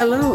Hello,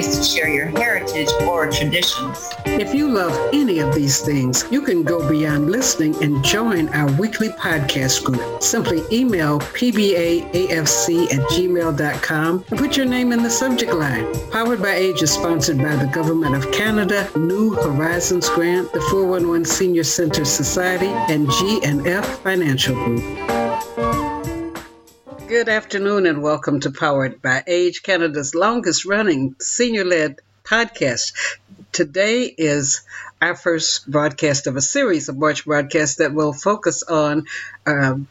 to share your heritage or traditions. If you love any of these things, you can go beyond listening and join our weekly podcast group. Simply email pbaafc at gmail.com and put your name in the subject line. Powered by Age is sponsored by the Government of Canada, New Horizons Grant, the 411 Senior Center Society, and G&F Financial Group. Good afternoon and welcome to Powered by Age, Canada's longest running senior led podcast. Today is our first broadcast of a series of March broadcasts that will focus on um,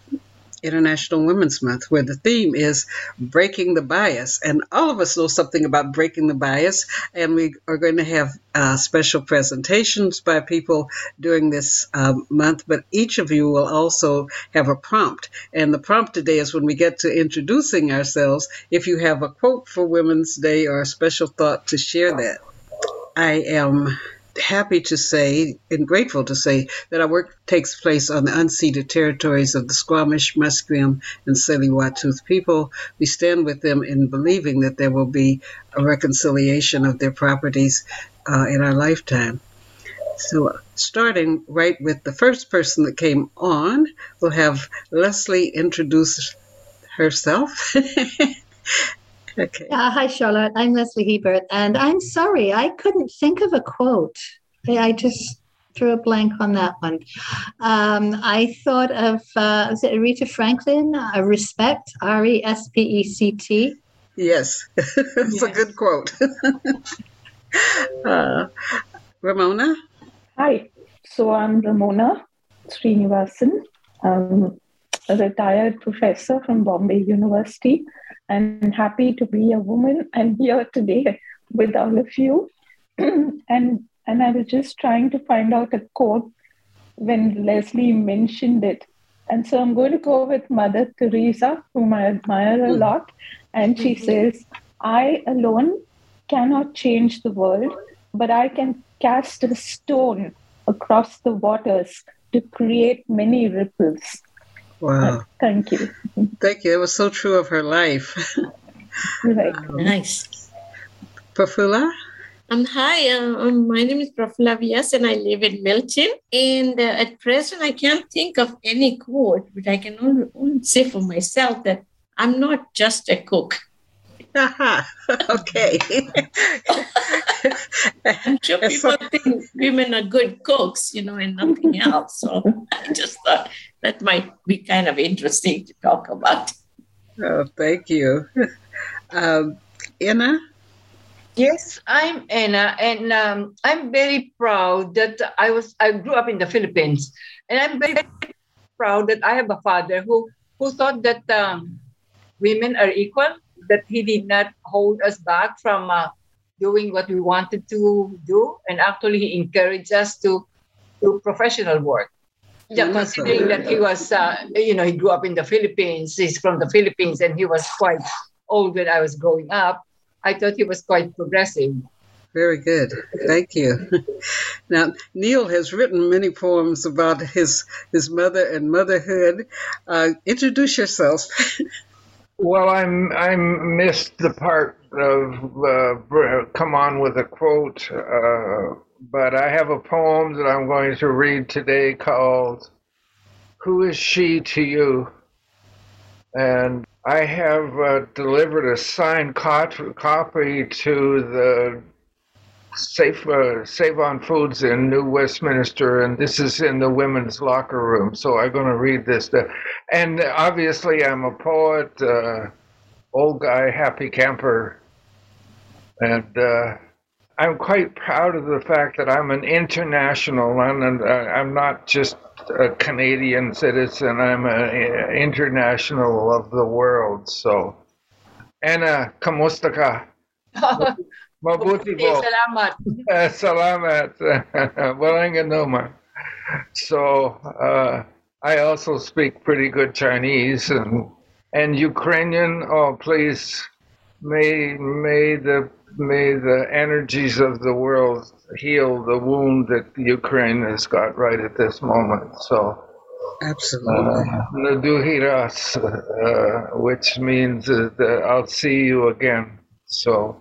International Women's Month, where the theme is breaking the bias. And all of us know something about breaking the bias, and we are going to have uh, special presentations by people during this um, month. But each of you will also have a prompt. And the prompt today is when we get to introducing ourselves, if you have a quote for Women's Day or a special thought to share that. I am happy to say and grateful to say that our work takes place on the unceded territories of the Squamish, Musqueam, and Tsleil-Waututh people. We stand with them in believing that there will be a reconciliation of their properties uh, in our lifetime. So, starting right with the first person that came on, we'll have Leslie introduce herself. Okay. Uh, hi, Charlotte. I'm Leslie Hebert, and I'm sorry I couldn't think of a quote. I just threw a blank on that one. Um, I thought of uh, was it Aretha Franklin? Uh, respect, R E S P E C T. Yes, it's yes. a good quote. uh, Ramona. Hi. So I'm Ramona Srinivasan. Um, a retired professor from Bombay University I'm happy to be a woman and here today with all of you. and and I was just trying to find out a quote when Leslie mentioned it. And so I'm going to go with Mother Teresa, whom I admire a lot. And she mm-hmm. says, I alone cannot change the world, but I can cast a stone across the waters to create many ripples. Wow. Thank you. Thank you. It was so true of her life. right. Um, nice. Profula? Um, hi, uh, um, my name is Profula Vyas and I live in Milton. And uh, at present, I can't think of any quote, but I can only, only say for myself that I'm not just a cook. okay. I'm sure people think women are good cooks, you know, and nothing else. So I just thought that might be kind of interesting to talk about. Oh, thank you. Um, Anna? Yes, I'm Anna, and um, I'm very proud that I was. I grew up in the Philippines, and I'm very proud that I have a father who who thought that um, women are equal. That he did not hold us back from uh, doing what we wanted to do, and actually he encouraged us to do professional work. Yeah, considering that he was, uh, you know, he grew up in the Philippines. He's from the Philippines, and he was quite old when I was growing up. I thought he was quite progressive. Very good. Thank you. now, Neil has written many poems about his his mother and motherhood. Uh, introduce yourself. well, I'm I'm missed the part of uh, come on with a quote. Uh, but I have a poem that I'm going to read today called Who is She to You? And I have uh, delivered a signed copy to the Safe uh, Save on Foods in New Westminster, and this is in the women's locker room. So I'm going to read this. And obviously, I'm a poet, uh, old guy, happy camper, and uh, I'm quite proud of the fact that I'm an international. I'm, uh, I'm not just a Canadian citizen. I'm an international of the world. So, Anna, kamusta ka? Mabuti po. Salamat. Uh, salamat. Walang naman. So uh, I also speak pretty good Chinese and and Ukrainian. Oh, please, may may the may the energies of the world heal the wound that Ukraine has got right at this moment. So. Absolutely. Naduhiras, uh, uh, which means uh, I'll see you again. So,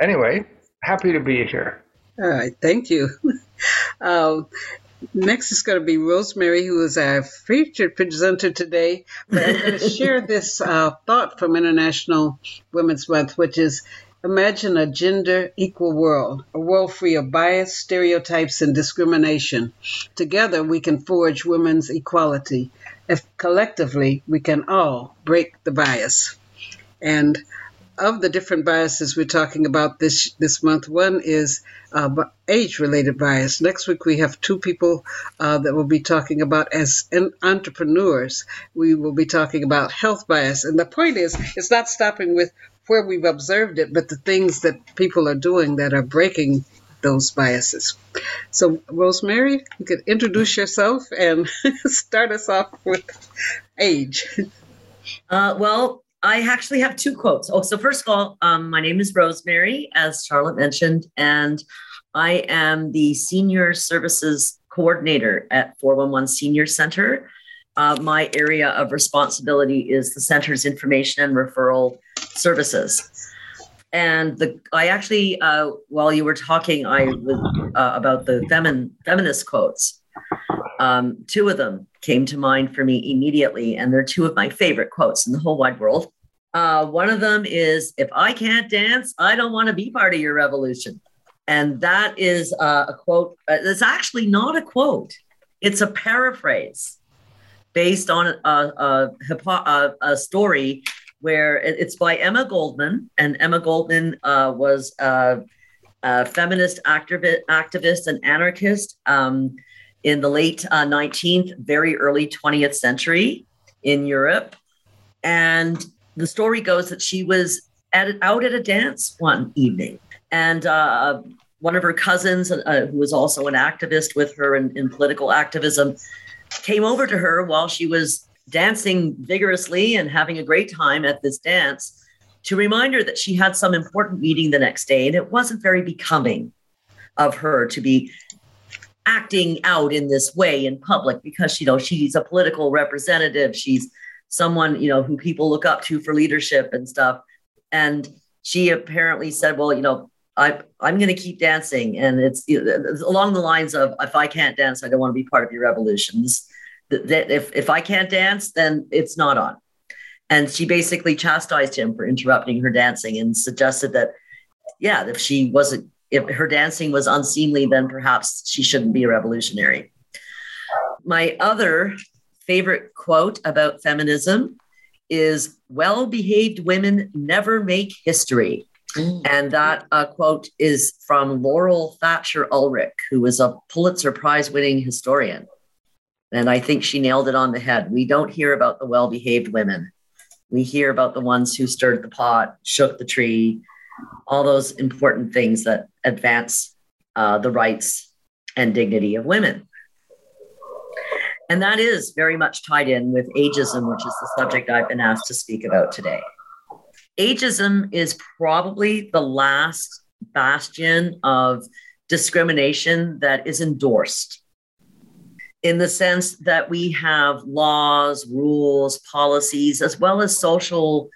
anyway, happy to be here. All right, thank you. Um, next is going to be Rosemary, who is our featured presenter today. But I'm going to share this uh, thought from International Women's Month, which is Imagine a gender equal world, a world free of bias, stereotypes, and discrimination. Together, we can forge women's equality. If collectively, we can all break the bias. And of the different biases we're talking about this this month, one is uh, age-related bias. Next week we have two people uh, that will be talking about as entrepreneurs. We will be talking about health bias, and the point is, it's not stopping with where we've observed it, but the things that people are doing that are breaking those biases. So, Rosemary, you could introduce yourself and start us off with age. Uh, well, I actually have two quotes. Oh, so first of all, um, my name is Rosemary, as Charlotte mentioned, and I am the Senior Services Coordinator at 411 Senior Center. Uh, my area of responsibility is the center's information and referral services. And the I actually, uh, while you were talking, I was uh, about the femin, feminist quotes. Um, two of them came to mind for me immediately, and they're two of my favorite quotes in the whole wide world. Uh, one of them is, "If I can't dance, I don't want to be part of your revolution." And that is uh, a quote. Uh, it's actually not a quote; it's a paraphrase based on a, a, a, a story where it's by Emma Goldman, and Emma Goldman uh, was a, a feminist activist, activist and anarchist um, in the late uh, 19th, very early 20th century in Europe. And the story goes that she was at, out at a dance one evening, and uh, one of her cousins, uh, who was also an activist with her in, in political activism, came over to her while she was dancing vigorously and having a great time at this dance to remind her that she had some important meeting the next day and it wasn't very becoming of her to be acting out in this way in public because you know she's a political representative she's someone you know who people look up to for leadership and stuff and she apparently said well you know I, I'm going to keep dancing. And it's, along the lines of, if I can't dance, I don't want to be part of your revolutions. That if, if I can't dance, then it's not on. And she basically chastised him for interrupting her dancing and suggested that, yeah, if she wasn't, if her dancing was unseemly, then perhaps she shouldn't be a revolutionary. My other favorite quote about feminism is well behaved women never make history. Mm. And that uh, quote is from Laurel Thatcher Ulrich, who was a Pulitzer Prize winning historian. And I think she nailed it on the head. We don't hear about the well behaved women. We hear about the ones who stirred the pot, shook the tree, all those important things that advance uh, the rights and dignity of women. And that is very much tied in with ageism, which is the subject I've been asked to speak about today ageism is probably the last bastion of discrimination that is endorsed in the sense that we have laws, rules, policies, as well as social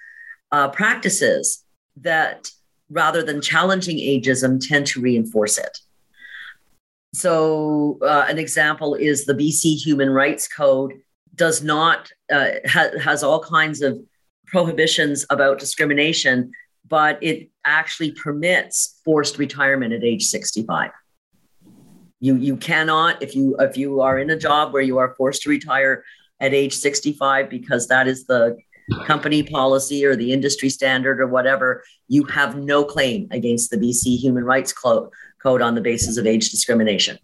uh, practices that, rather than challenging ageism, tend to reinforce it. So, uh, an example is the BC Human Rights Code does not uh, ha- has all kinds of prohibitions about discrimination, but it actually permits forced retirement at age 65. You, you cannot, if you if you are in a job where you are forced to retire at age 65 because that is the company policy or the industry standard or whatever, you have no claim against the BC Human Rights Code on the basis of age discrimination.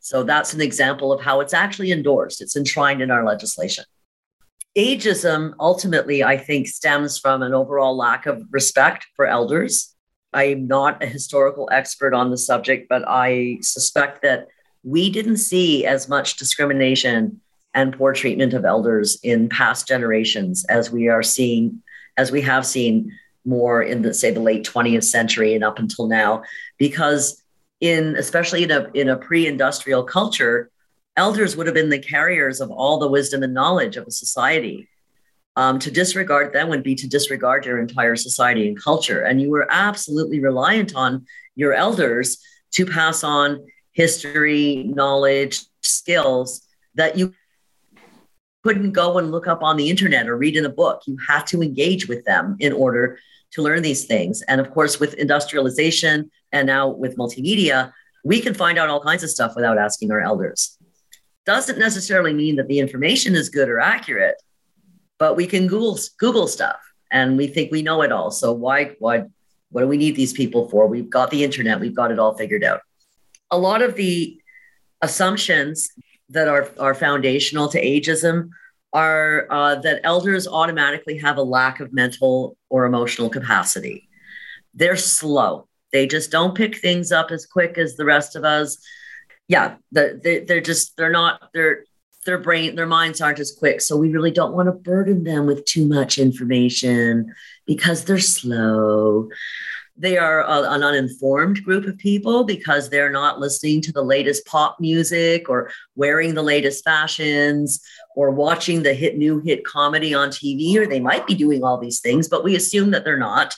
So that's an example of how it's actually endorsed. It's enshrined in our legislation ageism ultimately, I think, stems from an overall lack of respect for elders. I'm not a historical expert on the subject, but I suspect that we didn't see as much discrimination and poor treatment of elders in past generations as we are seeing, as we have seen more in the say the late 20th century and up until now, because in especially in a in a pre-industrial culture, elders would have been the carriers of all the wisdom and knowledge of a society. Um, to disregard them would be to disregard your entire society and culture. And you were absolutely reliant on your elders to pass on history, knowledge, skills that you couldn't go and look up on the internet or read in a book. You had to engage with them in order to learn these things. And of course, with industrialization and now with multimedia, we can find out all kinds of stuff without asking our elders doesn't necessarily mean that the information is good or accurate, but we can Google Google stuff and we think we know it all. So why why what do we need these people for? We've got the internet, we've got it all figured out. A lot of the assumptions that are, are foundational to ageism are uh, that elders automatically have a lack of mental or emotional capacity. They're slow. They just don't pick things up as quick as the rest of us yeah, the, they, they're just they're not they're their brain their minds aren't as quick so we really don't want to burden them with too much information because they're slow they are a, an uninformed group of people because they're not listening to the latest pop music or wearing the latest fashions or watching the hit new hit comedy on TV or they might be doing all these things but we assume that they're not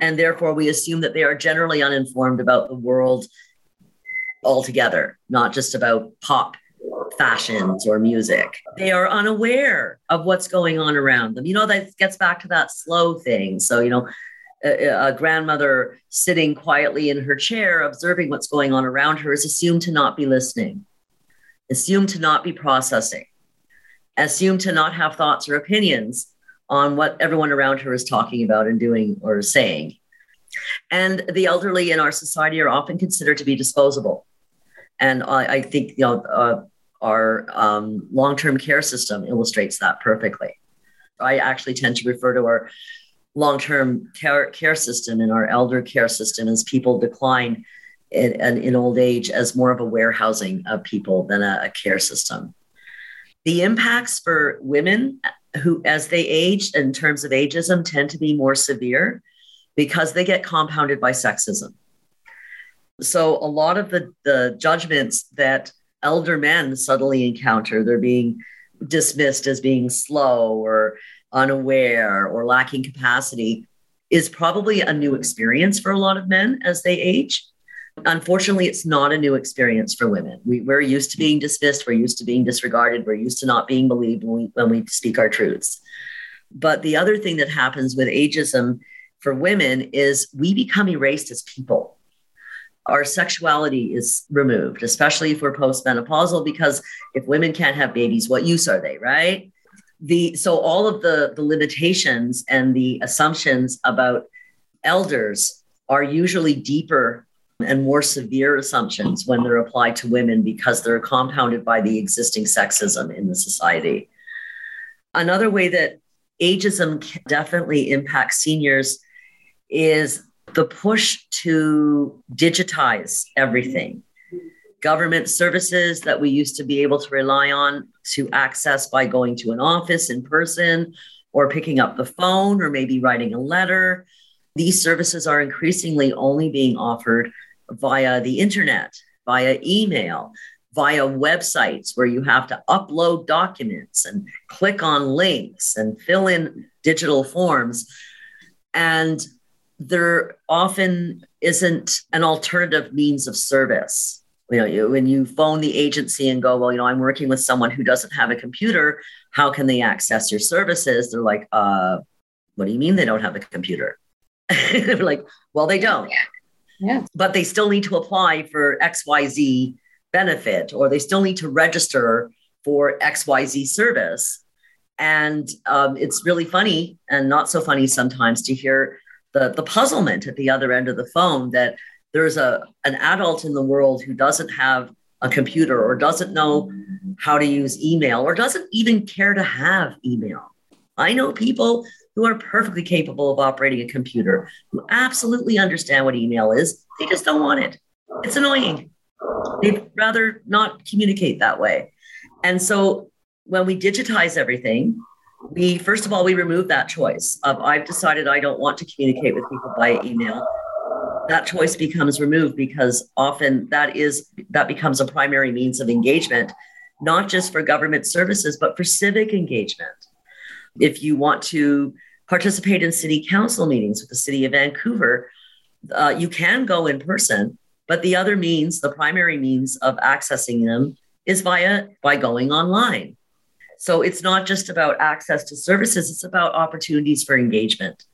and therefore we assume that they are generally uninformed about the world altogether, not just about pop fashions or music. They are unaware of what's going on around them. You know, that gets back to that slow thing. So, you know, a, grandmother sitting quietly in her chair, observing what's going on around her, is assumed to not be listening, assumed to not be processing, assumed to not have thoughts or opinions on what everyone around her is talking about and doing or saying. And the elderly in our society are often considered to be disposable. And I, I think you know uh, our um, long-term care system illustrates that perfectly. I actually tend to refer to our long-term care, care system and our elder care system as people decline in, in, in old age as more of a warehousing of people than a, a care system. The impacts for women who, as they age in terms of ageism, tend to be more severe because they get compounded by sexism. So a lot of the, the judgments that elder men suddenly encounter, they're being dismissed as being slow or unaware or lacking capacity, is probably a new experience for a lot of men as they age. Unfortunately, it's not a new experience for women. We, are used to being dismissed, we're used to being disregarded, we're used to not being believed when we, when we speak our truths. But the other thing that happens with ageism for women is we become erased as people our sexuality is removed, especially if we're postmenopausal, because if women can't have babies, what use are they, right? The so all of the the limitations and the assumptions about elders are usually deeper and more severe assumptions when they're applied to women because they're compounded by the existing sexism in the society. Another way that ageism definitely impacts seniors is the push to digitize everything. Government services that we used to be able to rely on to access by going to an office in person or picking up the phone or maybe writing a letter. These services are increasingly only being offered via the internet, via email, via websites where you have to upload documents and click on links and fill in digital forms. And there often isn't an alternative means of service. You know, you, when you phone the agency and go, well, you know, I'm working with someone who doesn't have a computer. How can they access your services? They're like, uh, what do you mean they don't have a computer? They're like, well, they don't. Yeah. yeah. But they still need to apply for XYZ benefit, or they still need to register for XYZ service. And um, it's really funny and not so funny sometimes to hear the the puzzlement at the other end of the phone that there's a an adult in the world who doesn't have a computer or doesn't know how to use email or doesn't even care to have email. I know people who are perfectly capable of operating a computer, who absolutely understand what email is. They just don't want it. It's annoying. They'd rather not communicate that way. And so when we digitize everything, we first of all we remove that choice of I've decided I don't want to communicate with people by email that choice becomes removed because often that is that becomes a primary means of engagement not just for government services but for civic engagement. If you want to participate in city council meetings with the city of vancouver uh, you can go in person but the other means the primary means of accessing them is via by going online. So it's not just about access to services it's about opportunities for engagement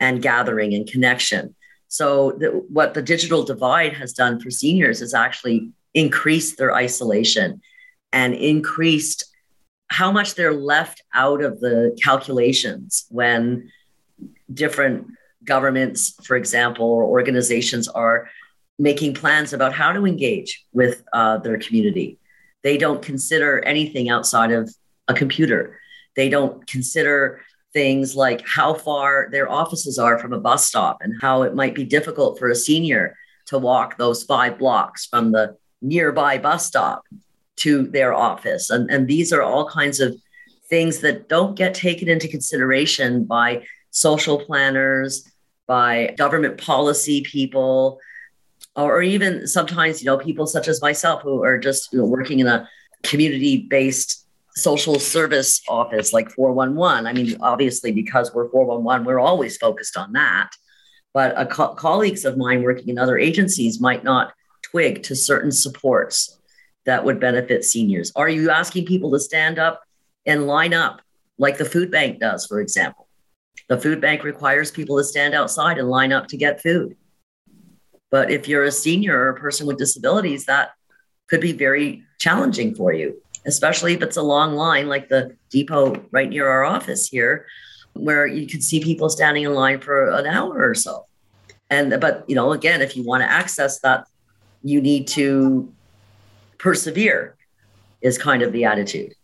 and gathering and connection so, the, what the digital divide has done for seniors is actually increased their isolation and increased how much they're left out of the calculations when different governments, for example, or organizations are making plans about how to engage with uh, their community. They don't consider anything outside of a computer. They don't consider things like how far their offices are from a bus stop and how it might be difficult for a senior to walk those five blocks from the nearby bus stop to their office. And, and these are all kinds of things that don't get taken into consideration by social planners, by government policy people, or even sometimes, you know, people such as myself who are just you know, working in a community based social service office like 411. I mean, obviously, because we're 411, we're always focused on that. But co- colleagues of mine working in other agencies might not twig to certain supports that would benefit seniors. Are you asking people to stand up and line up like the food bank does, for example? The food bank requires people to stand outside and line up to get food. But if you're a senior or a person with disabilities, that could be very challenging for you especially if it's a long line like the depot right near our office here, where you can see people standing in line for an hour or so. And but you know, again, if you want to access that, you need to persevere, is kind of the attitude.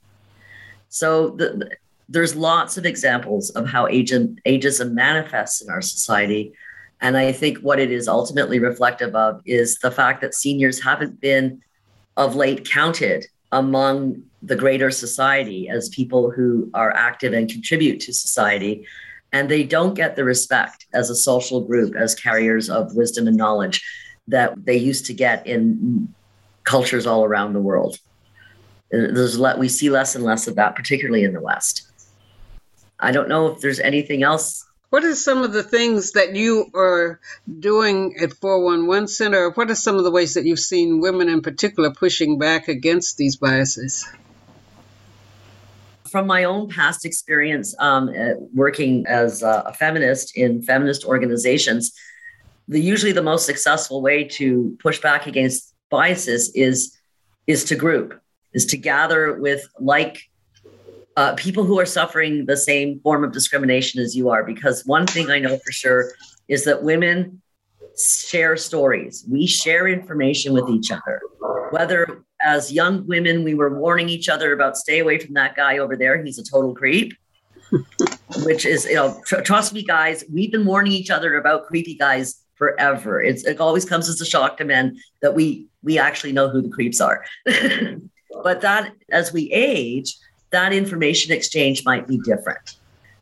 So the, there's lots of examples of how ageism, ageism manifests in our society. And I think what it is ultimately reflective of is the fact that seniors haven't been of late counted among the greater society as people who are active and contribute to society. And they don't get the respect as a social group, as carriers of wisdom and knowledge that they used to get in cultures all around the world. There's le- we see less and less of that, particularly in the West. I don't know if there's anything else what are some of the things that you are doing at 411 Center? What are some of the ways that you've seen women in particular pushing back against these biases? From my own past experience um, working as a feminist in feminist organizations, the usually the most successful way to push back against biases is is to group, is to gather with like uh, people who are suffering the same form of discrimination as you are. Because one thing I know for sure is that women share stories. We share information with each other. Whether as young women we were warning each other about stay away from that guy over there, he's a total creep. Which is, you know, tr- trust me, guys, we've been warning each other about creepy guys forever. It's, it always comes as a shock to men that we we actually know who the creeps are. but that as we age, that information exchange might be different.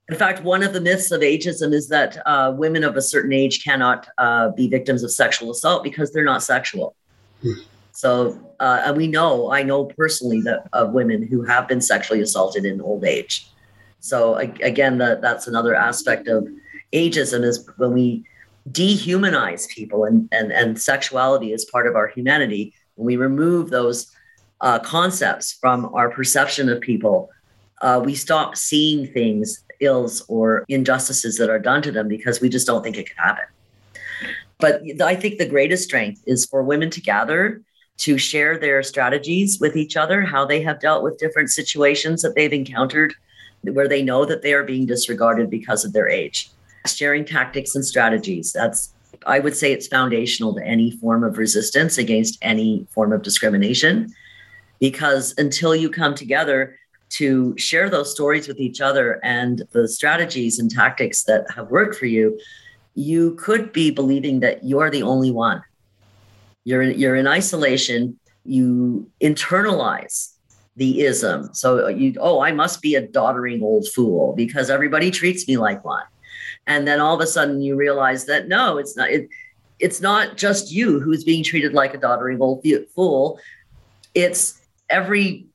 In fact, one of the myths of ageism is that uh, women of a certain age cannot uh, be victims of sexual assault because they're not sexual. So, uh, and we know, I know personally that of women who have been sexually assaulted in old age. So, again, that, that's another aspect of ageism is when we dehumanize people and, and, and sexuality is part of our humanity. When we remove those uh, concepts from our perception of people, uh, we stop seeing things, ills or injustices that are done to them because we just don't think it could happen. But I think the greatest strength is for women to gather, to share their strategies with each other, how they have dealt with different situations that they've encountered where they know that they are being disregarded because of their age. Sharing tactics and strategies. That's I would say it's foundational to any form of resistance against any form of discrimination. Because until you come together to share those stories with each other and the strategies and tactics that have worked for you, you could be believing that you're the only one. You're in, you're in isolation. You internalize the ism. So you, oh, I must be a doddering old fool because everybody treats me like one. And then all of a sudden you realize that no, it's not. It, it's not just you who's being treated like a doddering old fool. It's every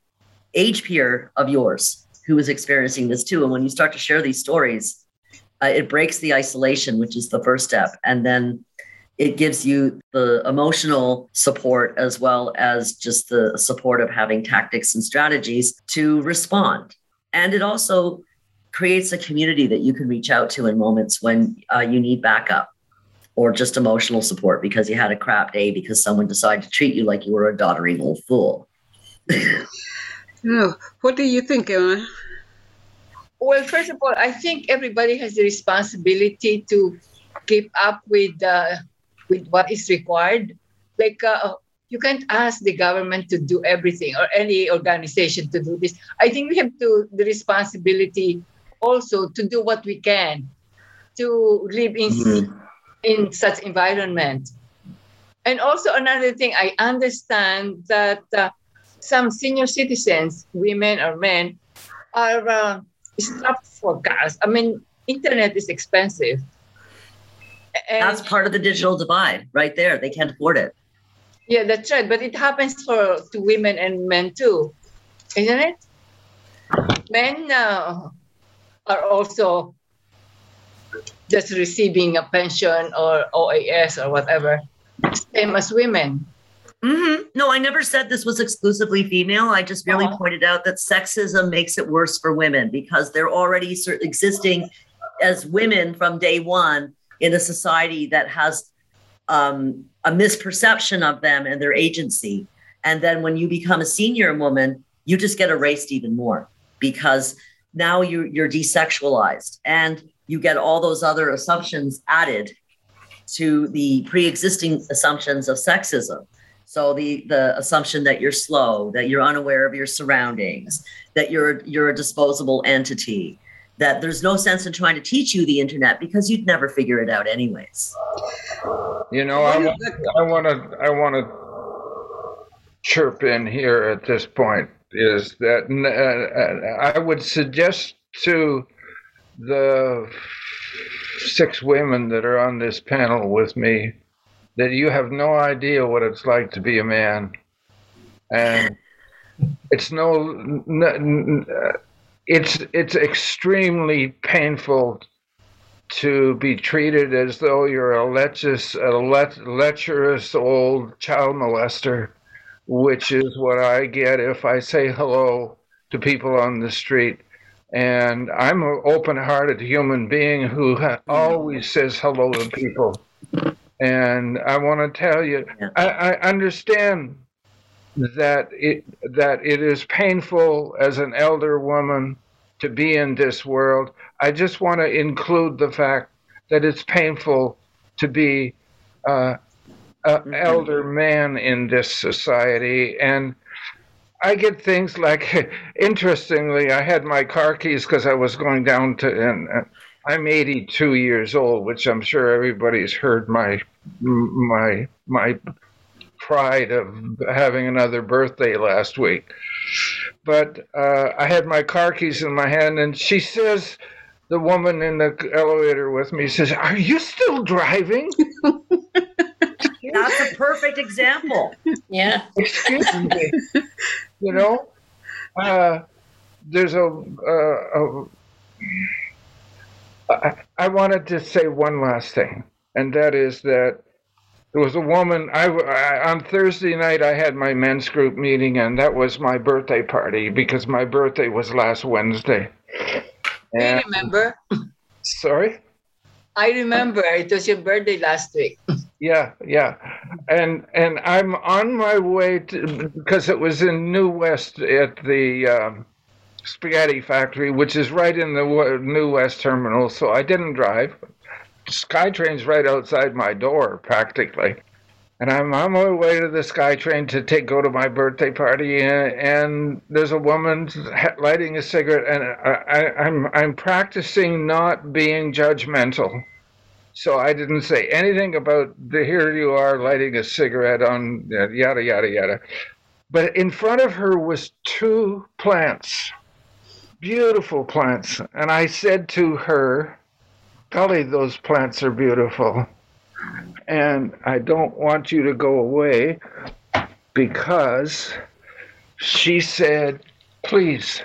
age peer of yours who is experiencing this too. And when you start to share these stories, uh, it breaks the isolation, which is the first step. And then it gives you the emotional support as well as just the support of having tactics and strategies to respond. And it also creates a community that you can reach out to in moments when uh, you need backup or just emotional support because you had a crap day because someone decided to treat you like you were a doddering old fool. No. What do you think, Emma? Well, first of all, I think everybody has the responsibility to keep up with uh, with what is required. Like uh, you can't ask the government to do everything or any organization to do this. I think we have to the responsibility also to do what we can to live in mm-hmm. in such environment. And also another thing, I understand that uh, some senior citizens, women or men, are uh, strapped for cash. I mean, internet is expensive. And that's part of the digital divide right there. They can't afford it. Yeah, that's right. But it happens for to women and men too, isn't it? Men uh, are also just receiving a pension or OAS or whatever, same as women. Mm-hmm. No, I never said this was exclusively female. I just really uh-huh. pointed out that sexism makes it worse for women because they're already existing as women from day one in a society that has um, a misperception of them and their agency. And then when you become a senior woman, you just get erased even more because now you, you're desexualized and you get all those other assumptions added to the pre-existing assumptions of sexism so the the assumption that you're slow, that you're unaware of your surroundings, that you're you're a disposable entity, that there's no sense in trying to teach you the internet because you'd never figure it out anyways. You know, I want to I want to chirp in here at this point is that uh, I would suggest to the six women that are on this panel with me that you have no idea what it's like to be a man. And it's no, it's it's extremely painful to be treated as though you're a lecherous, a lecherous old child molester, which is what I get if I say hello to people on the street. And I'm an open-hearted human being who always says hello to people. And I want to tell you, yeah. I, I understand that it that it is painful as an elder woman to be in this world. I just want to include the fact that it's painful to be uh, an mm-hmm. elder man in this society. And I get things like, interestingly, I had my car keys because I was going down to, and I'm 82 years old, which I'm sure everybody's heard my my my pride of having another birthday last week. But uh, I had my car keys in my hand, and she says, the woman in the elevator with me says, "Are you still driving?" That's a perfect example. Yeah. Excuse me. you know, uh, there's a, a, a I wanted to say one last thing and that is that there was a woman. I, I, on Thursday night I had my men's group meeting, and that was my birthday party because my birthday was last Wednesday. And, I remember. Sorry. I remember it was your birthday last week. Yeah, yeah, and and I'm on my way to because it was in New West at the um, spaghetti factory, which is right in the New West terminal. So I didn't drive. SkyTrain's right outside my door, practically. And I'm on my way to the SkyTrain to take go to my birthday party, and, and there's a woman lighting a cigarette, and I, I, I'm I'm practicing not being judgmental. So I didn't say anything about the here you are lighting a cigarette on uh, yada yada yada. But in front of her was two plants, beautiful plants, and I said to her, "Golly, those plants are beautiful." and I don't want you to go away because she said, please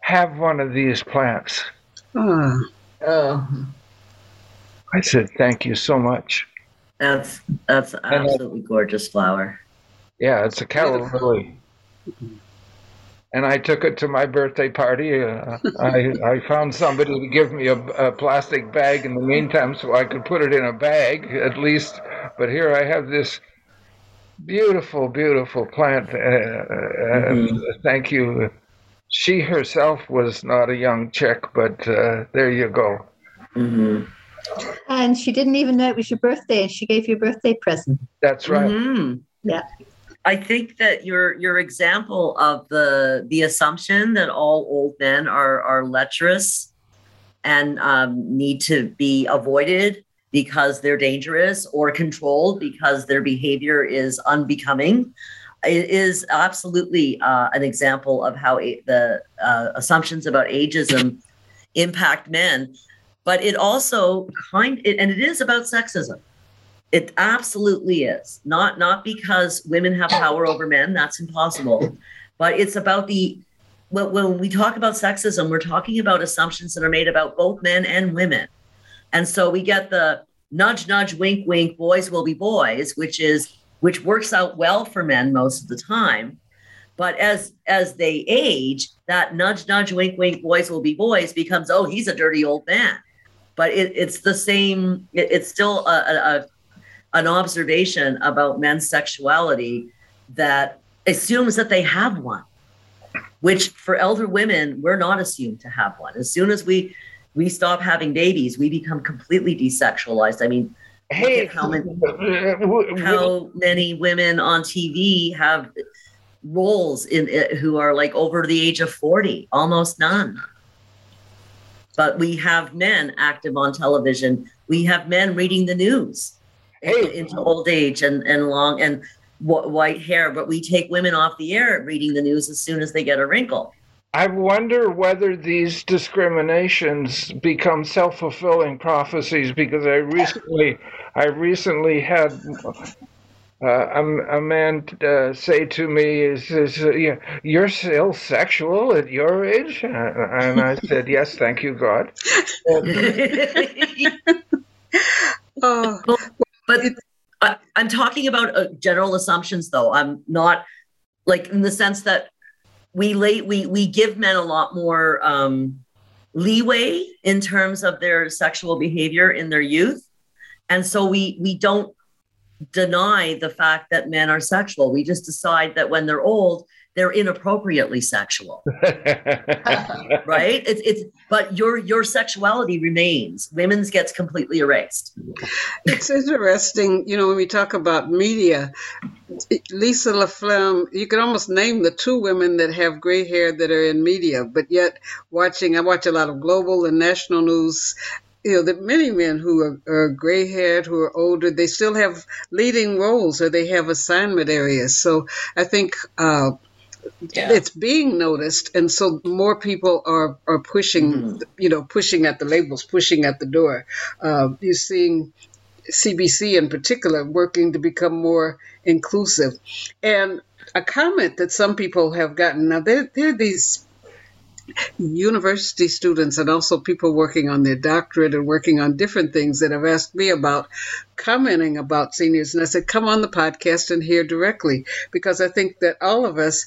have one of these plants. Oh. oh. I said, thank you so much. That's that's absolutely gorgeous flower. Yeah, it's a calla lily and I took it to my birthday party. Uh, I, I found somebody to give me a, a, plastic bag in the meantime so I could put it in a bag at least. But here I have this beautiful, beautiful plant. Uh, uh mm-hmm. Thank you. She herself was not a young chick, but uh, there you go. Mm-hmm. And she didn't even know it was your birthday, and she gave you a birthday present. That's right. Mm-hmm. Yeah. I think that your your example of the the assumption that all old men are are lecherous and um, need to be avoided because they're dangerous or controlled because their behavior is unbecoming it is absolutely uh, an example of how a, the uh, assumptions about ageism impact men. But it also kind and it is about sexism it absolutely is. Not not because women have power over men, that's impossible. But it's about the when, when we talk about sexism, we're talking about assumptions that are made about both men and women. And so we get the nudge nudge wink wink boys will be boys, which is which works out well for men most of the time. But as as they age, that nudge nudge wink wink boys will be boys becomes oh he's a dirty old man. But it, it's the same. It, it's still a, a, an observation about men's sexuality that assumes that they have one which for elder women we're not assumed to have one. As soon as we we stop having babies we become completely desexualized. I mean hey how many, how many women on tv have roles in it who are like over the age of 40 almost none. But we have men active on television. We have men reading the news hey. into old age and, and long and white hair, but we take women off the air reading the news as soon as they get a wrinkle. I wonder whether these discriminations become self-fulfilling prophecies because I recently, I recently had uh, a, a, man uh, say to me, "Says you're still sexual at your age?" And I said, "Yes, thank you, God." oh, but I, am talking about uh, general assumptions, though. I'm not like in the sense that we lay we we give men a lot more um, leeway in terms of their sexual behavior in their youth, and so we we don't deny the fact that men are sexual. We just decide that when they're old, they're inappropriately sexual. Right? It's it's but your your sexuality remains. Women's gets completely erased. It's interesting you know when we talk about media lisa laflamme you can almost name the two women that have gray hair that are in media but yet watching i watch a lot of global and national news. You know, that many men who are, are gray haired, who are older, they still have leading roles or they have assignment areas. So I think uh, yeah. it's being noticed and so more people are are pushing mm-hmm. you know pushing at the labels pushing at the door uh, you're seeing cbc in particular working to become more inclusive and a comment that some people have gotten now there, there are these university students and also people working on their doctorate and working on different things that have asked me about commenting about seniors. And I said, come on the podcast and hear directly because I think that all of us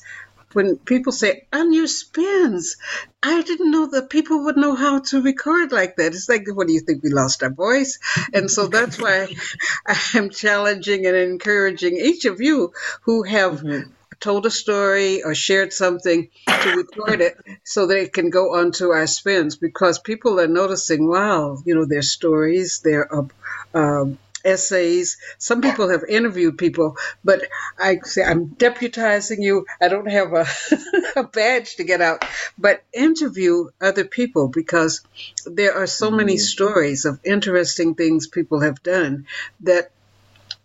when people say on your spins i didn't know that people would know how to record like that it's like what do you think we lost our voice and so that's why i'm challenging and encouraging each of you who have mm-hmm. Told a story or shared something to record it so that it can go onto our spins because people are noticing, wow, you know, their stories, their uh, um, essays. Some people have interviewed people, but I say I'm deputizing you. I don't have a, a badge to get out, but interview other people because there are so many mm-hmm. stories of interesting things people have done that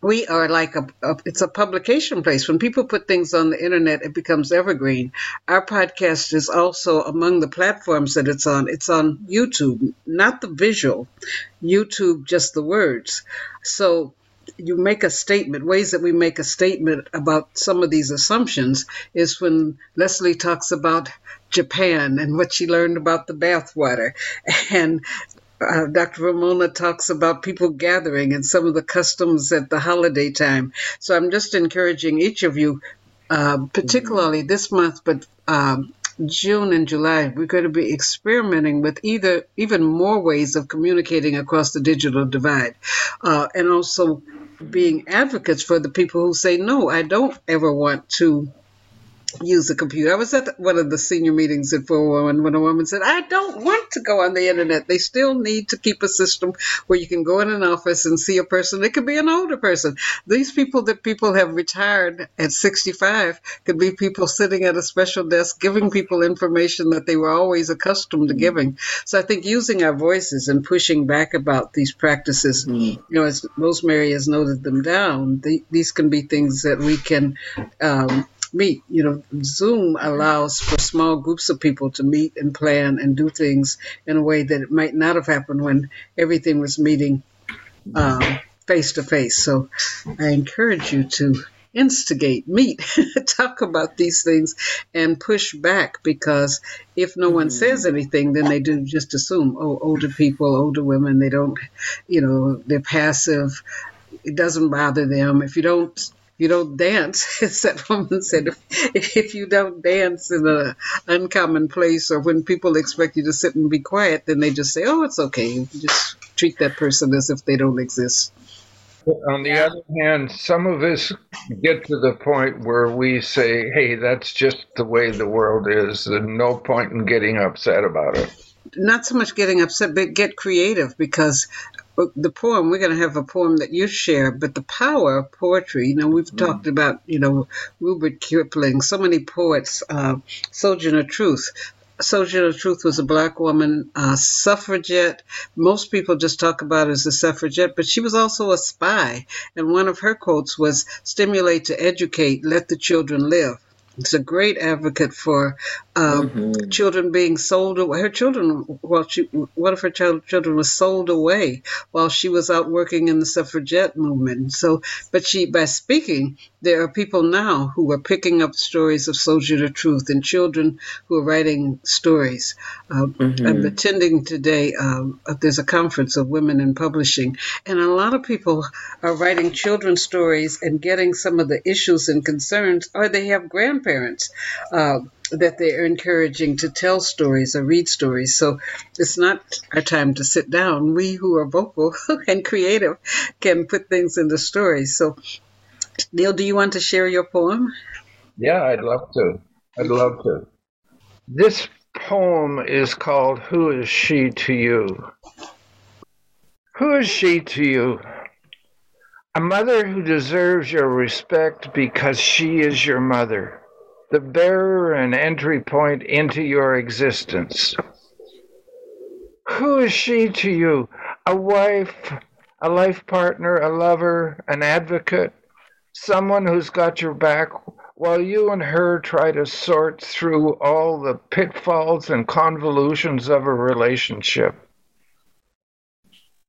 we are like a, a, it's a publication place. When people put things on the internet it becomes evergreen. Our podcast is also among the platforms that it's on. It's on youtube not the visual. Youtube just the words. So you make a statement. Ways that we make a statement about some of these assumptions is when leslie talks about Japan and what she learned about the bathwater. And uh, Dr. Ramona talks about people gathering and some of the customs at the holiday time. So I'm just encouraging each of you, uh, particularly this month, but um, June and July, we're going to be experimenting with either even more ways of communicating across the digital divide, uh, and also being advocates for the people who say, no, I don't ever want to use a computer. I was at one of the senior meetings at 411 when a woman said, I don't want to go on the internet. They still need to keep a system where you can go in an office and see a person. It could be an older person. These people that people have retired at 65 could be people sitting at a special desk giving people information that they were always accustomed to giving. So I think using our voices and pushing back about these practices, mm you know, as Rosemary has noted them down, they, these can be things that we can um, meet. You know, Zoom allows for small groups of people to meet and plan and do things in a way that it might not have happened when everything was meeting face to face. So I encourage you to instigate, meet, talk about these things, and push back because if no one mm-hmm. says anything, then they do just assume, oh, older people, older women, they don't, you know, they're passive. It doesn't bother them. If you don't you don't dance, as that woman said, if, if you don't dance in an uncommon place or when people expect you to sit and be quiet, then they just say, oh, it's okay. You just treat that person as if they don't exist. On the other hand, some of us get to the point where we say, hey, that's just the way the world is, and no point in getting upset about it not so much getting upset, but get creative because the poem, we're going to have a poem that you share, but the power of poetry, you know, we've mm. talked about, you know, Rudyard Kipling, so many poets, uh, Sojourner Truth. Sojourner Truth was a black woman, uh, suffragette. Most people just talk about her as a suffragette, but she was also a spy. And one of her quotes was, stimulate to educate, let the children live. It's a great advocate for um, mm-hmm. children being sold away. Her children, well, she, one of her child, children was sold away while she was out working in the suffragette movement. So, but she, by speaking, there are people now who are picking up stories of Sojourner Truth and children who are writing stories. Uh, mm-hmm. I'm attending today, um, uh, there's a conference of women in publishing, and a lot of people are writing children's stories and getting some of the issues and concerns, or they have grandparents. Parents uh, that they're encouraging to tell stories or read stories. So it's not our time to sit down. We who are vocal and creative can put things into stories. So, Neil, do you want to share your poem? Yeah, I'd love to. I'd love to. This poem is called Who is She to You? Who is she to you? A mother who deserves your respect because she is your mother the bearer and entry point into your existence. Who is she to you? A wife, a life partner, a lover, an advocate, someone who's got your back while you and her try to sort through all the pitfalls and convolutions of a relationship.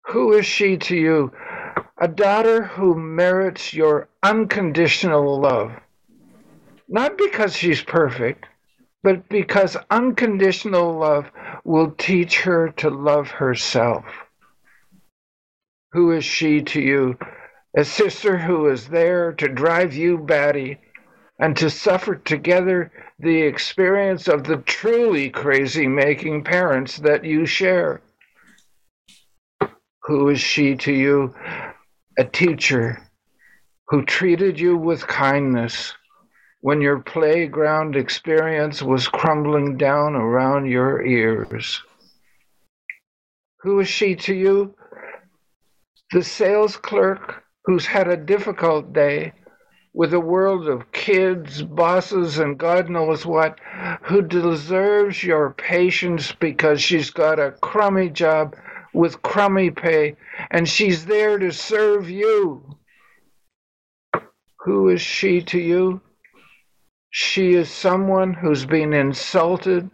Who is she to you? A daughter who merits your unconditional love not because she's perfect, but because unconditional love will teach her to love herself. Who is she to you? A sister who is there to drive you batty and to suffer together the experience of the truly crazy making parents that you share. Who is she to you? A teacher who treated you with kindness when your playground experience was crumbling down around your ears. Who is she to you? The sales clerk who's had a difficult day with a world of kids, bosses, and God knows what, who deserves your patience because she's got a crummy job with crummy pay and she's there to serve you. Who is she to you? She is someone who's been insulted,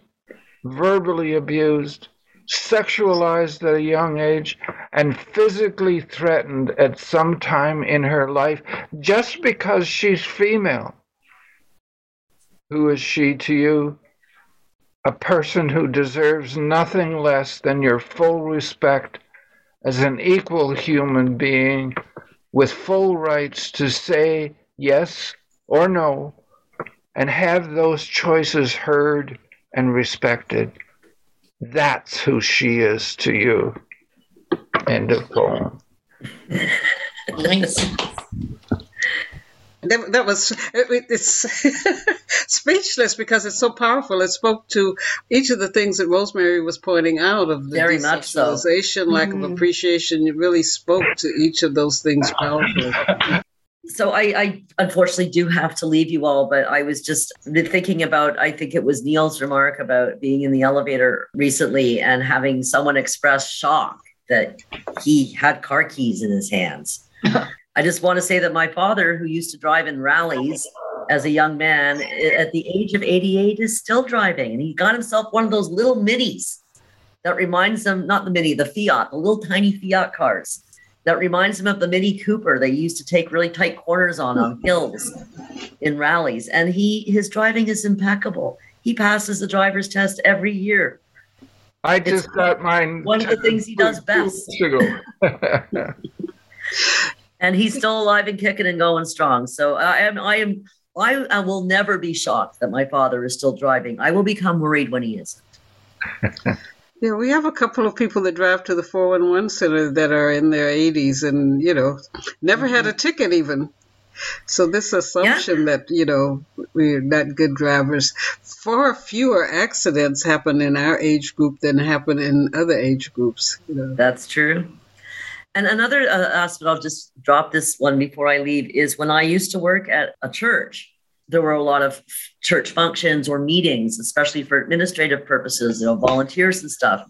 verbally abused, sexualized at a young age, and physically threatened at some time in her life just because she's female. Who is she to you? A person who deserves nothing less than your full respect as an equal human being with full rights to say yes or no and have those choices heard and respected. That's who she is to you. End of poem. nice. That, that was it, it's speechless because it's so powerful. It spoke to each of the things that Rosemary was pointing out of the Very much so. lack mm-hmm. of appreciation. It really spoke to each of those things powerfully so I, I, unfortunately do have to leave you all, but I was just thinking about, I think it was Neil's remark about being in the elevator recently and having someone express shock that he had car keys in his hands. I just want to say that my father, who used to drive in rallies as a young man, at the age of 88, is still driving. And he got himself one of those little minis that reminds him, not the mini, the Fiat, the little tiny Fiat cars that reminds him of the Mini Cooper they used to take really tight corners on on hills in rallies. And he his driving is impeccable. He passes the driver's test every year. I just it's got mine. One of the things he does best. and he's still alive and kicking and going strong. So I am I am I, I will never be shocked that my father is still driving. I will become worried when he isn't. Yeah, we have a couple of people that drive to the 411 center that are in their 80s and, you know, never mm-hmm. had a mm-hmm. ticket even. So this assumption yeah. that, you know, we're not good drivers, far fewer accidents happen in our age group than happen in other age groups. You know. That's true. And another uh, aspect, I'll just drop this one before I leave, is when I used to work at a church, there were a lot of church functions or meetings, especially for administrative purposes, you know, volunteers and stuff.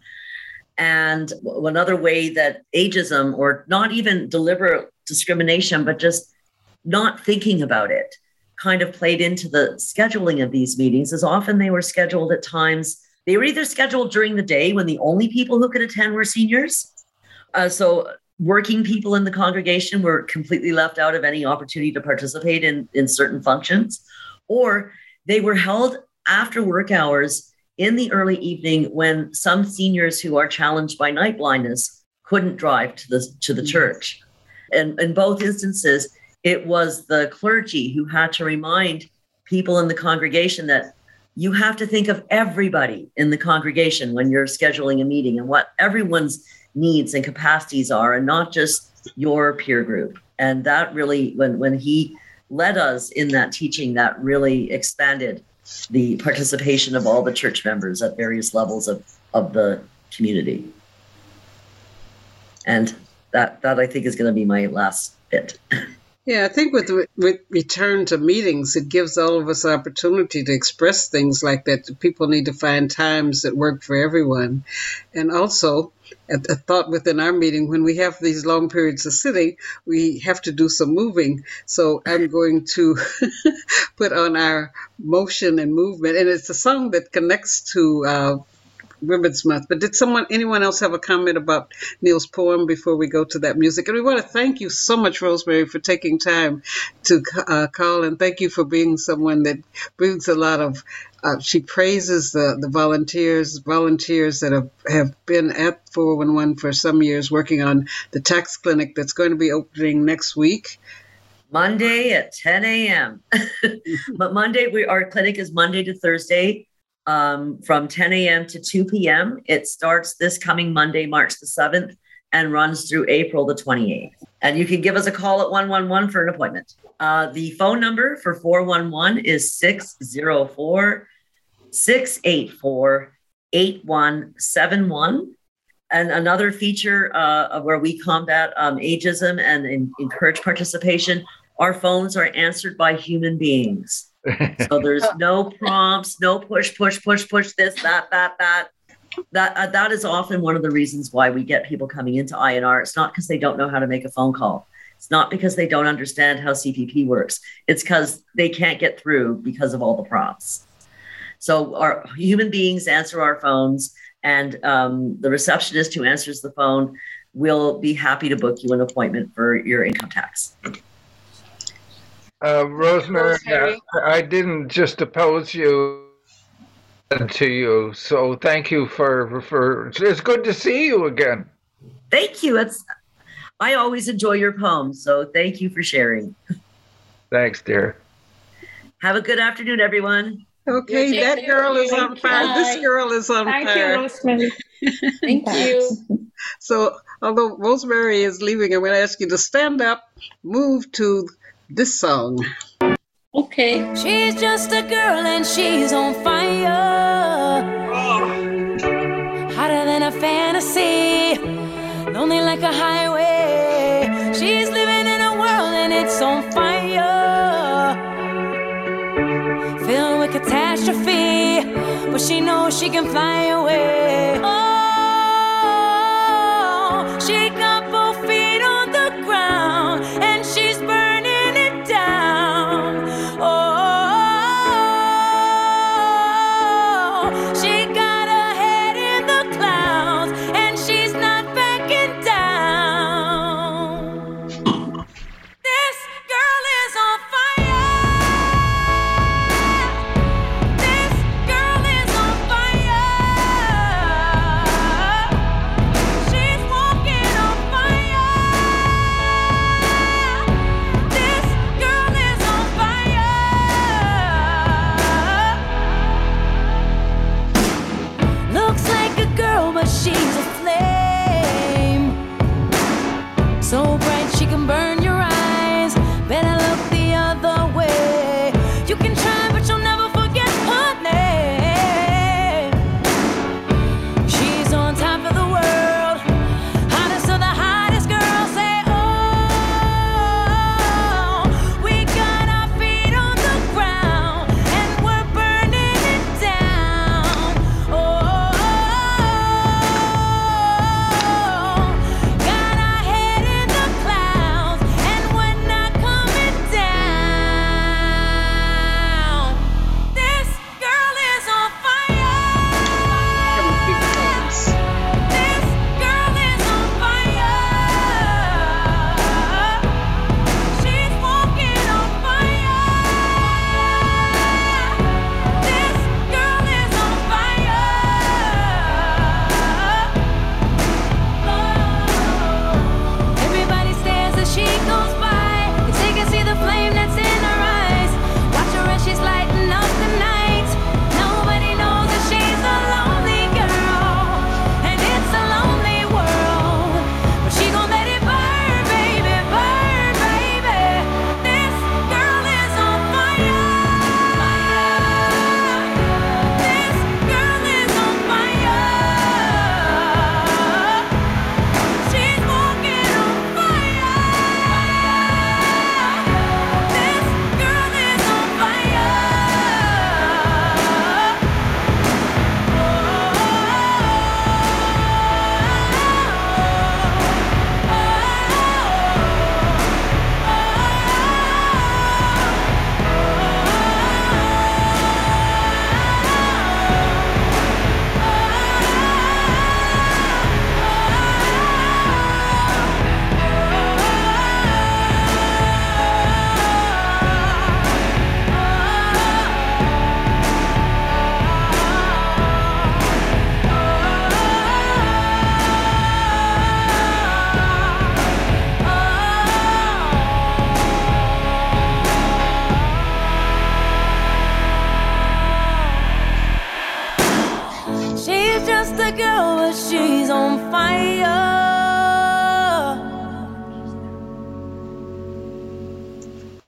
And another way that ageism, or not even deliberate discrimination, but just not thinking about it, kind of played into the scheduling of these meetings, is often they were scheduled at times. They were either scheduled during the day when the only people who could attend were seniors. Uh, so working people in the congregation were completely left out of any opportunity to participate in, in certain functions, or they were held after work hours in the early evening when some seniors who are challenged by night blindness couldn't drive to the to the mm-hmm. church. And in both instances, it was the clergy who had to remind people in the congregation that you have to think of everybody in the congregation when you're scheduling a meeting and what everyone's needs and capacities are and not just your peer group. And that really when when he led us in that teaching that really expanded the participation of all the church members at various levels of of the community. And that that i think is going to be my last bit. Yeah, I think with with return to meetings, it gives all of us opportunity to express things like that. People need to find times that work for everyone, and also a, thought within our meeting when we have these long periods of sitting, we have to do some moving. So I'm going to put on our motion and movement, and it's a song that connects to uh, Month. But did someone, anyone else have a comment about Neil's poem before we go to that music? And we want to thank you so much, Rosemary, for taking time to uh, call, and thank you for being someone that brings a lot of. Uh, she praises the, the volunteers, volunteers that have, have been at 411 for some years working on the tax clinic that's going to be opening next week. Monday at 10 a.m. but Monday, we, our clinic is Monday to Thursday, um, from 10 a.m. to 2 p.m. It starts this coming Monday, March the 7th, and runs through April the 28th. And you can give us a call at 111 for an appointment. Uh, the phone number for 411 is 604 684 8171. And another feature uh, where we combat um, ageism and in, encourage participation, our phones are answered by human beings. So there's no prompts, no push, push, push, push this, that, that, that. That uh, that is often one of the reasons why we get people coming into INR. It's not because they don't know how to make a phone call. It's not because they don't understand how CPP works. It's because they can't get through because of all the prompts. So our human beings answer our phones, and um, the receptionist who answers the phone will be happy to book you an appointment for your income tax. Uh, Rosemary, I, I didn't just oppose you to you, so thank you for for. It's good to see you again. Thank you. It's I always enjoy your poems, so thank you for sharing. Thanks, dear. Have a good afternoon, everyone. Okay, that girl is on fire. This girl is on fire. Thank fire. you, Rosemary. Thank you. So, although Rosemary is leaving, I'm going to ask you to stand up, move to this song. Okay. She's just a girl and she's on fire. Hotter than a fantasy, lonely like a highway. She's living in a world and it's on fire. Filled with catastrophe, but she knows she can fly away. Oh,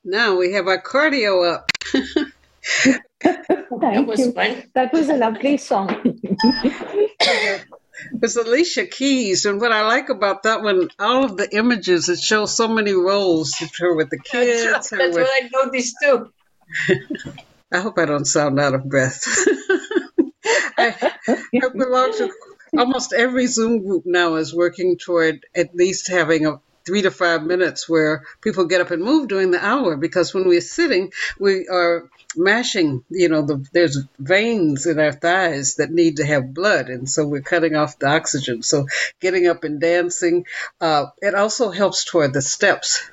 Now we have our cardio up. Thank was you. fun. That was a lovely song. It's Alicia Keys, and what I like about that one, all of the images, it shows so many roles. Her with the kids, That's, her that's with what I noticed too. I hope I don't sound out of breath. I, I belong to almost every Zoom group now is working toward at least having a three to five minutes where people get up and move during the hour because when we're sitting, we are mashing, you know, the, there's veins in our thighs that need to have blood. And so we're cutting off the oxygen. So getting up and dancing, uh, it also helps toward the steps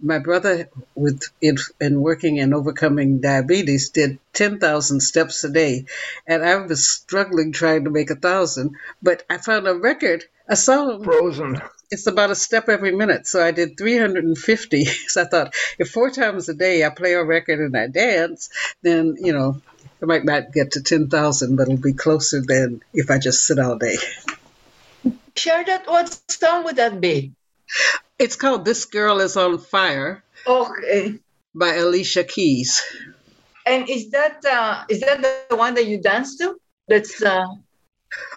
my brother with in, in working and overcoming diabetes did 10,000 steps a day and I was struggling trying to make a thousand but I found a record a song Frozen. It's about a step every minute so I did 350 so I thought if four times a day I play a record and I dance then you know I might not get to 10,000 but it'll be closer than if I just sit all day Charlotte, what song would that be? it's called This Girl is on Fire Okay. by Alicia Keys And is that uh, is that the one that you dance to? That's uh,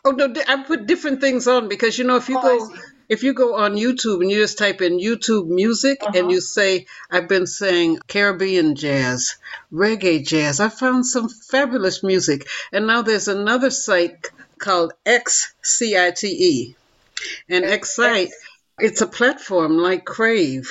Oh no, I put different things on because you know if you Oh, go. If you go on YouTube and you just type in YouTube music Uh-huh. and you say I've been saying Caribbean jazz, reggae jazz, I found some fabulous music. And now there's another site called XCITE. And Excite, it's a platform like Crave.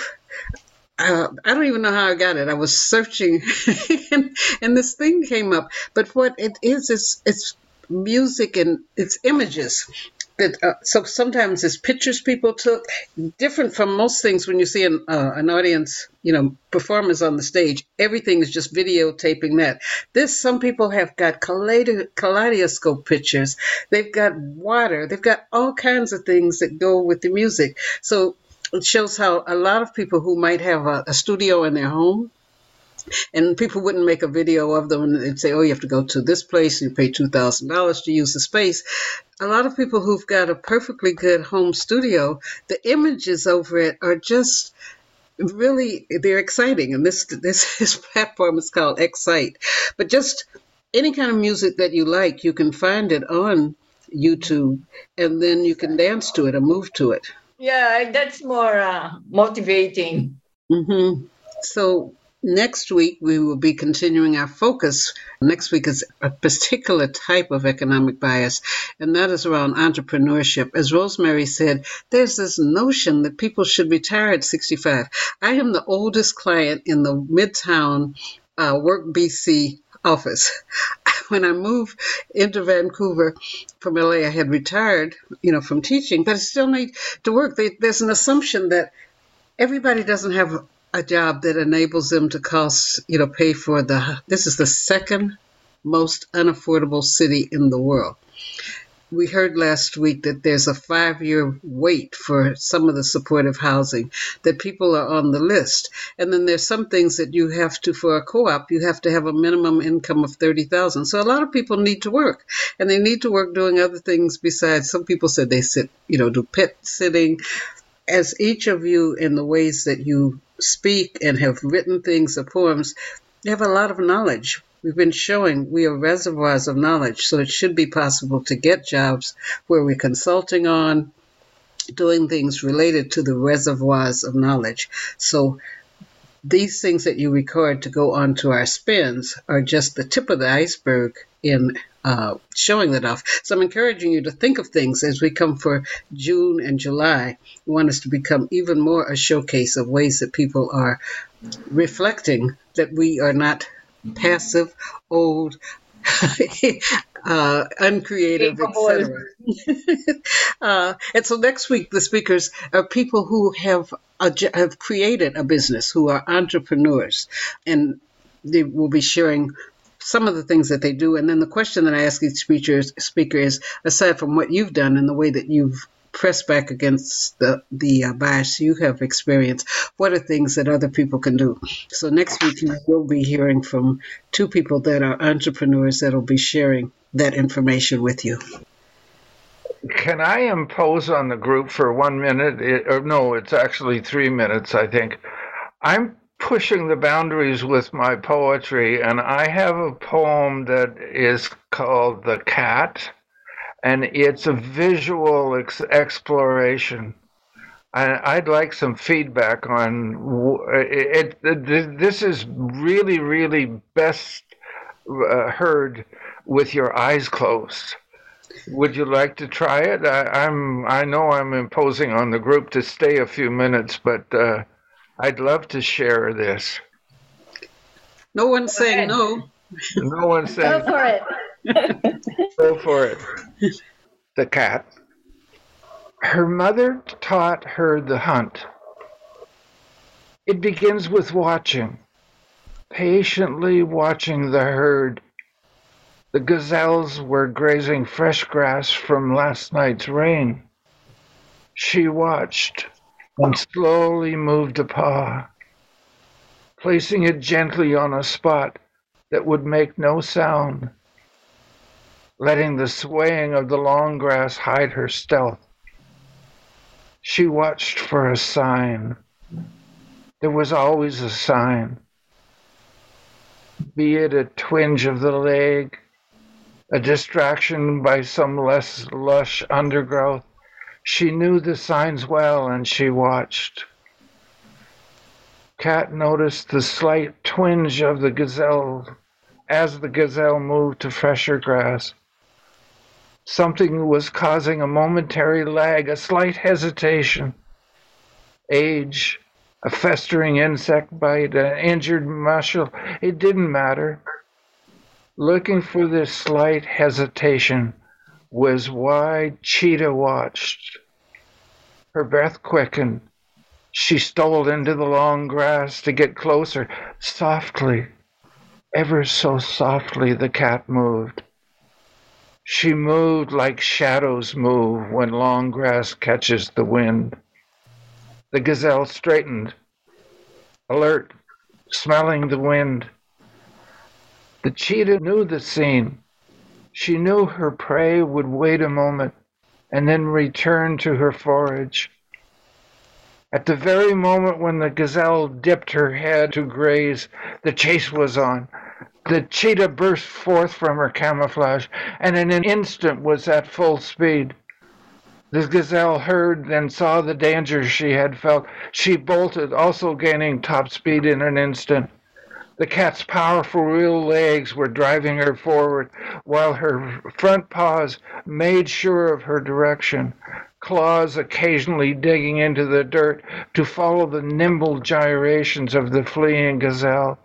Uh, I don't even know how I got it. I was searching, and, and this thing came up. But what it is, is it's music and it's images. That uh, so sometimes it's pictures people took, different from most things. When you see an uh, an audience, you know, performers on the stage, everything is just videotaping that. This some people have got kaleido- kaleidoscope pictures. They've got water. They've got all kinds of things that go with the music. So it shows how a lot of people who might have a, a studio in their home and people wouldn't make a video of them and they'd say, oh, you have to go to this place, you pay $2,000 to use the space. A lot of people who've got a perfectly good home studio, the images over it are just really they're exciting and this this, this platform is called excite but just any kind of music that you like you can find it on youtube and then you can dance to it or move to it yeah, that's more uh, motivating. hmm So next week we will be continuing our focus. Next week is a particular type of economic bias, and that is around entrepreneurship. As Rosemary said, there's this notion that people should retire at 65. I am the oldest client in the Midtown uh, Work BC office. When I moved into Vancouver from LA, I had retired, you know, from teaching, but I still need to work. There's an assumption that everybody doesn't have a job that enables them to cost, you know, pay for the. This is the second most unaffordable city in the world. We heard last week that there's a five year wait for some of the supportive housing, that people are on the list. And then there's some things that you have to, for a co op, you have to have a minimum income of 30000 So a lot of people need to work, and they need to work doing other things besides. Some people said they sit, you know, do pet sitting. As each of you, in the ways that you speak and have written things or poems, you have a lot of knowledge. We've been showing we are reservoirs of knowledge, so it should be possible to get jobs where we're consulting on doing things related to the reservoirs of knowledge. So these things that you record to go onto our spins are just the tip of the iceberg in uh, showing that off. So I'm encouraging you to think of things as we come for June and July. We want us to become even more a showcase of ways that people are reflecting that we are not passive, old, uh, uncreative, etc. uh, and so next week, the speakers are people who have a, have created a business, who are entrepreneurs, and they will be sharing some of the things that they do. And then the question that I ask each speaker is, speaker is aside from what you've done and the way that you've pressed back against the, the uh, bias you have experienced, what are things that other people can do? So next week, you will be hearing from two people that are entrepreneurs that will be sharing that information with you. Can I impose on the group for one minute? It, no, it's actually three minutes, I think. I'm pushing the boundaries with my poetry, and I have a poem that is called The Cat, and it's a visual ex- exploration. I'd like some feedback on it, it, This is really, really best uh, heard with your eyes closed. Would you like to try it? I, am I know I'm imposing on the group to stay a few minutes, but uh, I'd love to share this. No one's saying no. No one's saying. Go for it. Go for it. The cat. Her mother taught her the hunt. It begins with watching, patiently watching the herd. The gazelles were grazing fresh grass from last night's rain. She watched and slowly moved a paw, placing it gently on a spot that would make no sound, letting the swaying of the long grass hide her stealth. She watched for a sign. There was always a sign, be it a twinge of the leg, a distraction by some less lush undergrowth, she knew the signs well and she watched. Cat noticed the slight twinge of the gazelle as the gazelle moved to fresher grass. Something was causing a momentary lag, a slight hesitation. Age, a festering insect bite, an injured muscle, it didn't matter. Looking for this slight hesitation was why Cheetah watched. Her breath quickened. She stole into the long grass to get closer. Softly, ever so softly, the cat moved. She moved like shadows move when long grass catches the wind. The gazelle straightened, alert, smelling the wind. The cheetah knew the scene. She knew her prey would wait a moment and then return to her forage. At the very moment when the gazelle dipped her head to graze, the chase was on. The cheetah burst forth from her camouflage and in an instant was at full speed. The gazelle heard, and saw the danger she had felt. She bolted, also gaining top speed in an instant. The cat's powerful rear legs were driving her forward, while her front paws made sure of her direction, claws occasionally digging into the dirt to follow the nimble gyrations of the fleeing gazelle.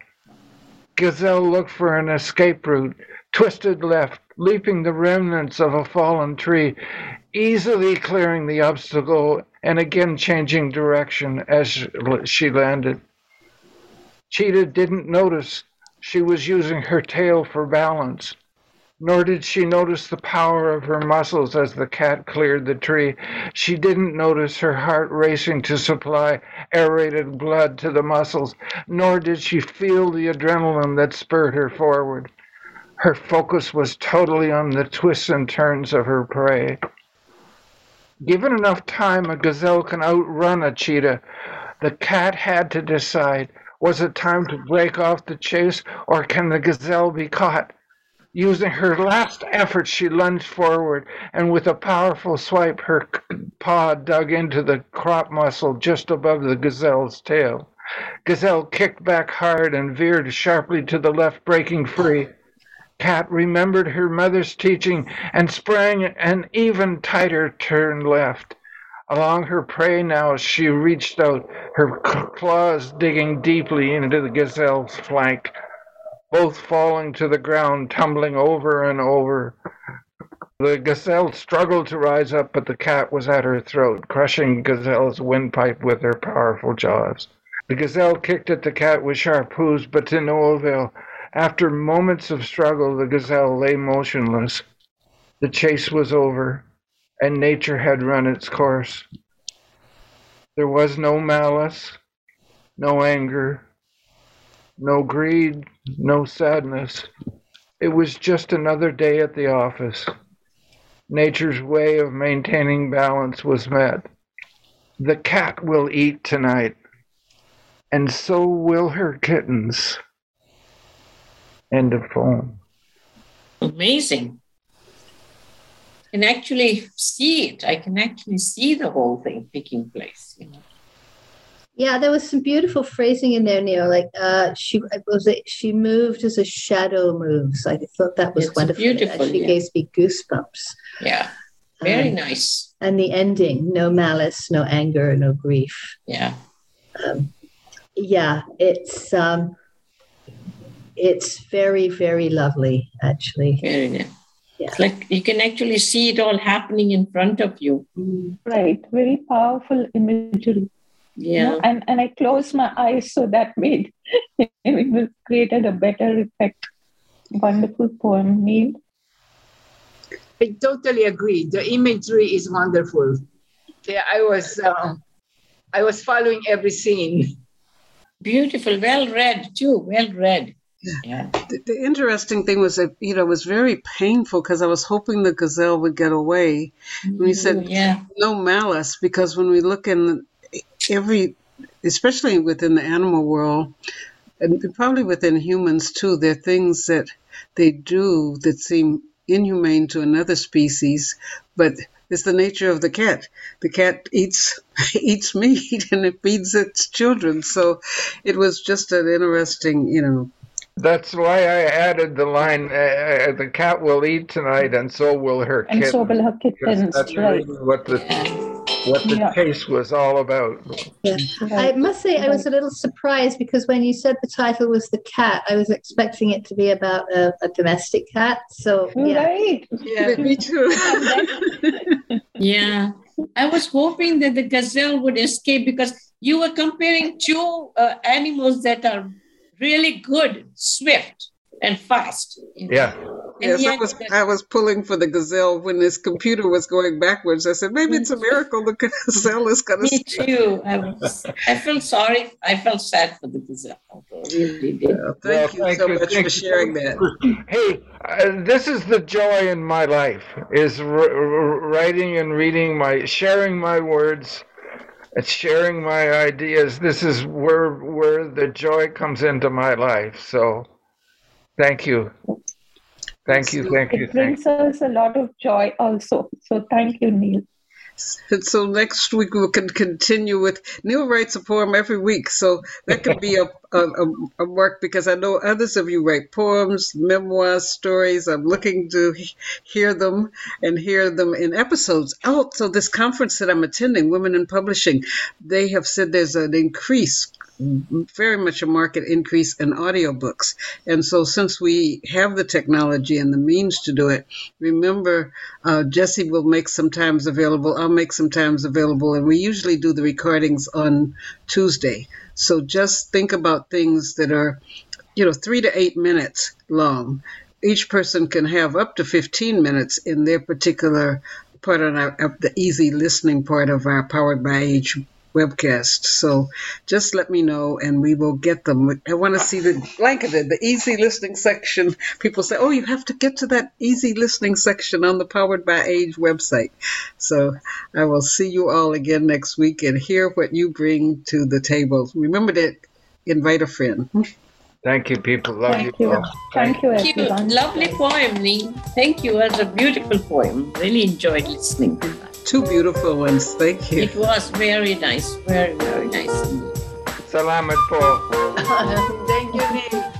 Gazelle looked for an escape route, twisted left, leaping the remnants of a fallen tree, easily clearing the obstacle and again changing direction as she landed. Cheetah didn't notice she was using her tail for balance, nor did she notice the power of her muscles as the cat cleared the tree. She didn't notice her heart racing to supply aerated blood to the muscles, nor did she feel the adrenaline that spurred her forward. Her focus was totally on the twists and turns of her prey. Given enough time, a gazelle can outrun a cheetah. The cat had to decide was it time to break off the chase, or can the gazelle be caught? Using her last effort, she lunged forward, and with a powerful swipe, her paw dug into the crop muscle just above the gazelle's tail. Gazelle kicked back hard and veered sharply to the left, breaking free. Cat remembered her mother's teaching and sprang an even tighter turn left. Along her prey now she reached out, her claws digging deeply into the gazelle's flank, both falling to the ground, tumbling over and over. The gazelle struggled to rise up, but the cat was at her throat, crushing gazelle's windpipe with her powerful jaws. The gazelle kicked at the cat with sharp hooves, but to no avail. After moments of struggle, the gazelle lay motionless. The chase was over and nature had run its course. There was no malice, no anger, no greed, no sadness. It was just another day at the office. Nature's way of maintaining balance was met. The cat will eat tonight. and so will her kittens. End of poem. Amazing. I can actually see it. I can actually see the whole thing taking place. You know. Yeah, there was some beautiful phrasing in there, Neil. Like uh, she was it, she moved as a shadow moves. I thought that was It's wonderful. beautiful, actually yeah. gave me goosebumps. Yeah. Very Um, nice. And the ending: no malice, no anger, no grief. Yeah. Um, yeah, it's um, it's very very lovely, actually. Very nice. Yeah. It's like you can actually see it all happening in front of you. Right. Very powerful imagery. you Yeah. know, and, and I closed my eyes so that made it created a better effect. Wonderful poem, Neil. I totally agree. The imagery is wonderful. Yeah, I was uh, I was following every scene. Beautiful. Well read, too. Well read. Yeah. The, the interesting thing was that you know it was very painful because I was hoping the gazelle would get away. And you said mm, yeah. no malice, because when we look in every, especially within the animal world, and probably within humans too, there are things that they do that seem inhumane to another species, but it's the nature of the cat. The cat eats eats meat and it feeds its children. So it was just an interesting, you know, That's why I added the line, uh, uh, the cat will eat tonight and so will her And kittens. so will her kittens, That's right. really what the, what the Yeah. case was all about. Yeah. I must say, I was a little surprised because when you said the title was The Cat, I was expecting it to be about a, a domestic cat. So, yeah. Right. Yeah, me too. Yeah. I was hoping that the gazelle would escape because you were comparing two uh, animals that are really good, swift, and fast. Yeah. And Yes, I was I was pulling for the gazelle when this computer was going backwards. I said maybe it's a miracle the gazelle is going to. Me to. too. I was. I felt sorry. I felt sad for the gazelle. I really did. Thank Well, you thank so you, much thank for you. sharing that. Hey, uh, this is the joy in my life: is r- r- writing and reading my, sharing my words, and sharing my ideas. This is where where the joy comes into my life. So, thank you, thank you, thank you, It thank brings us a lot of joy also. So thank you, Neil. And so next week we can continue with Neil writes a poem every week, so that could be a, a, a, work because I know others of you write poems, memoirs, stories. I'm looking to hear them and hear them in episodes. Oh, so this conference that I'm attending, Women in Publishing, they have said there's an increase very much a market increase in audiobooks. And so, since we have the technology and the means to do it, remember, uh, Jesse will make some times available. I'll make some times available. And we usually do the recordings on Tuesday. So, just think about things that are, you know, three to eight minutes long. Each person can have up to 15 minutes in their particular part of, our, of the easy listening part of our Powered by Age webcast. So just let me know and we will get them. I want to see the blanketed, the easy listening section. People say, oh, you have to get to that easy listening section on the Powered by Age website. So I will see you all again next week and hear what you bring to the table. Remember to invite a friend. Thank you, people. Love Thank you. you. Thank you, Thank you. everyone. Lovely poem, Lee. Thank you. It was a beautiful poem. Really enjoyed listening to that. Two beautiful ones. Thank you. It was very nice. Very, very nice. Salamat po. Thank you, Neil. Salamat, thank you.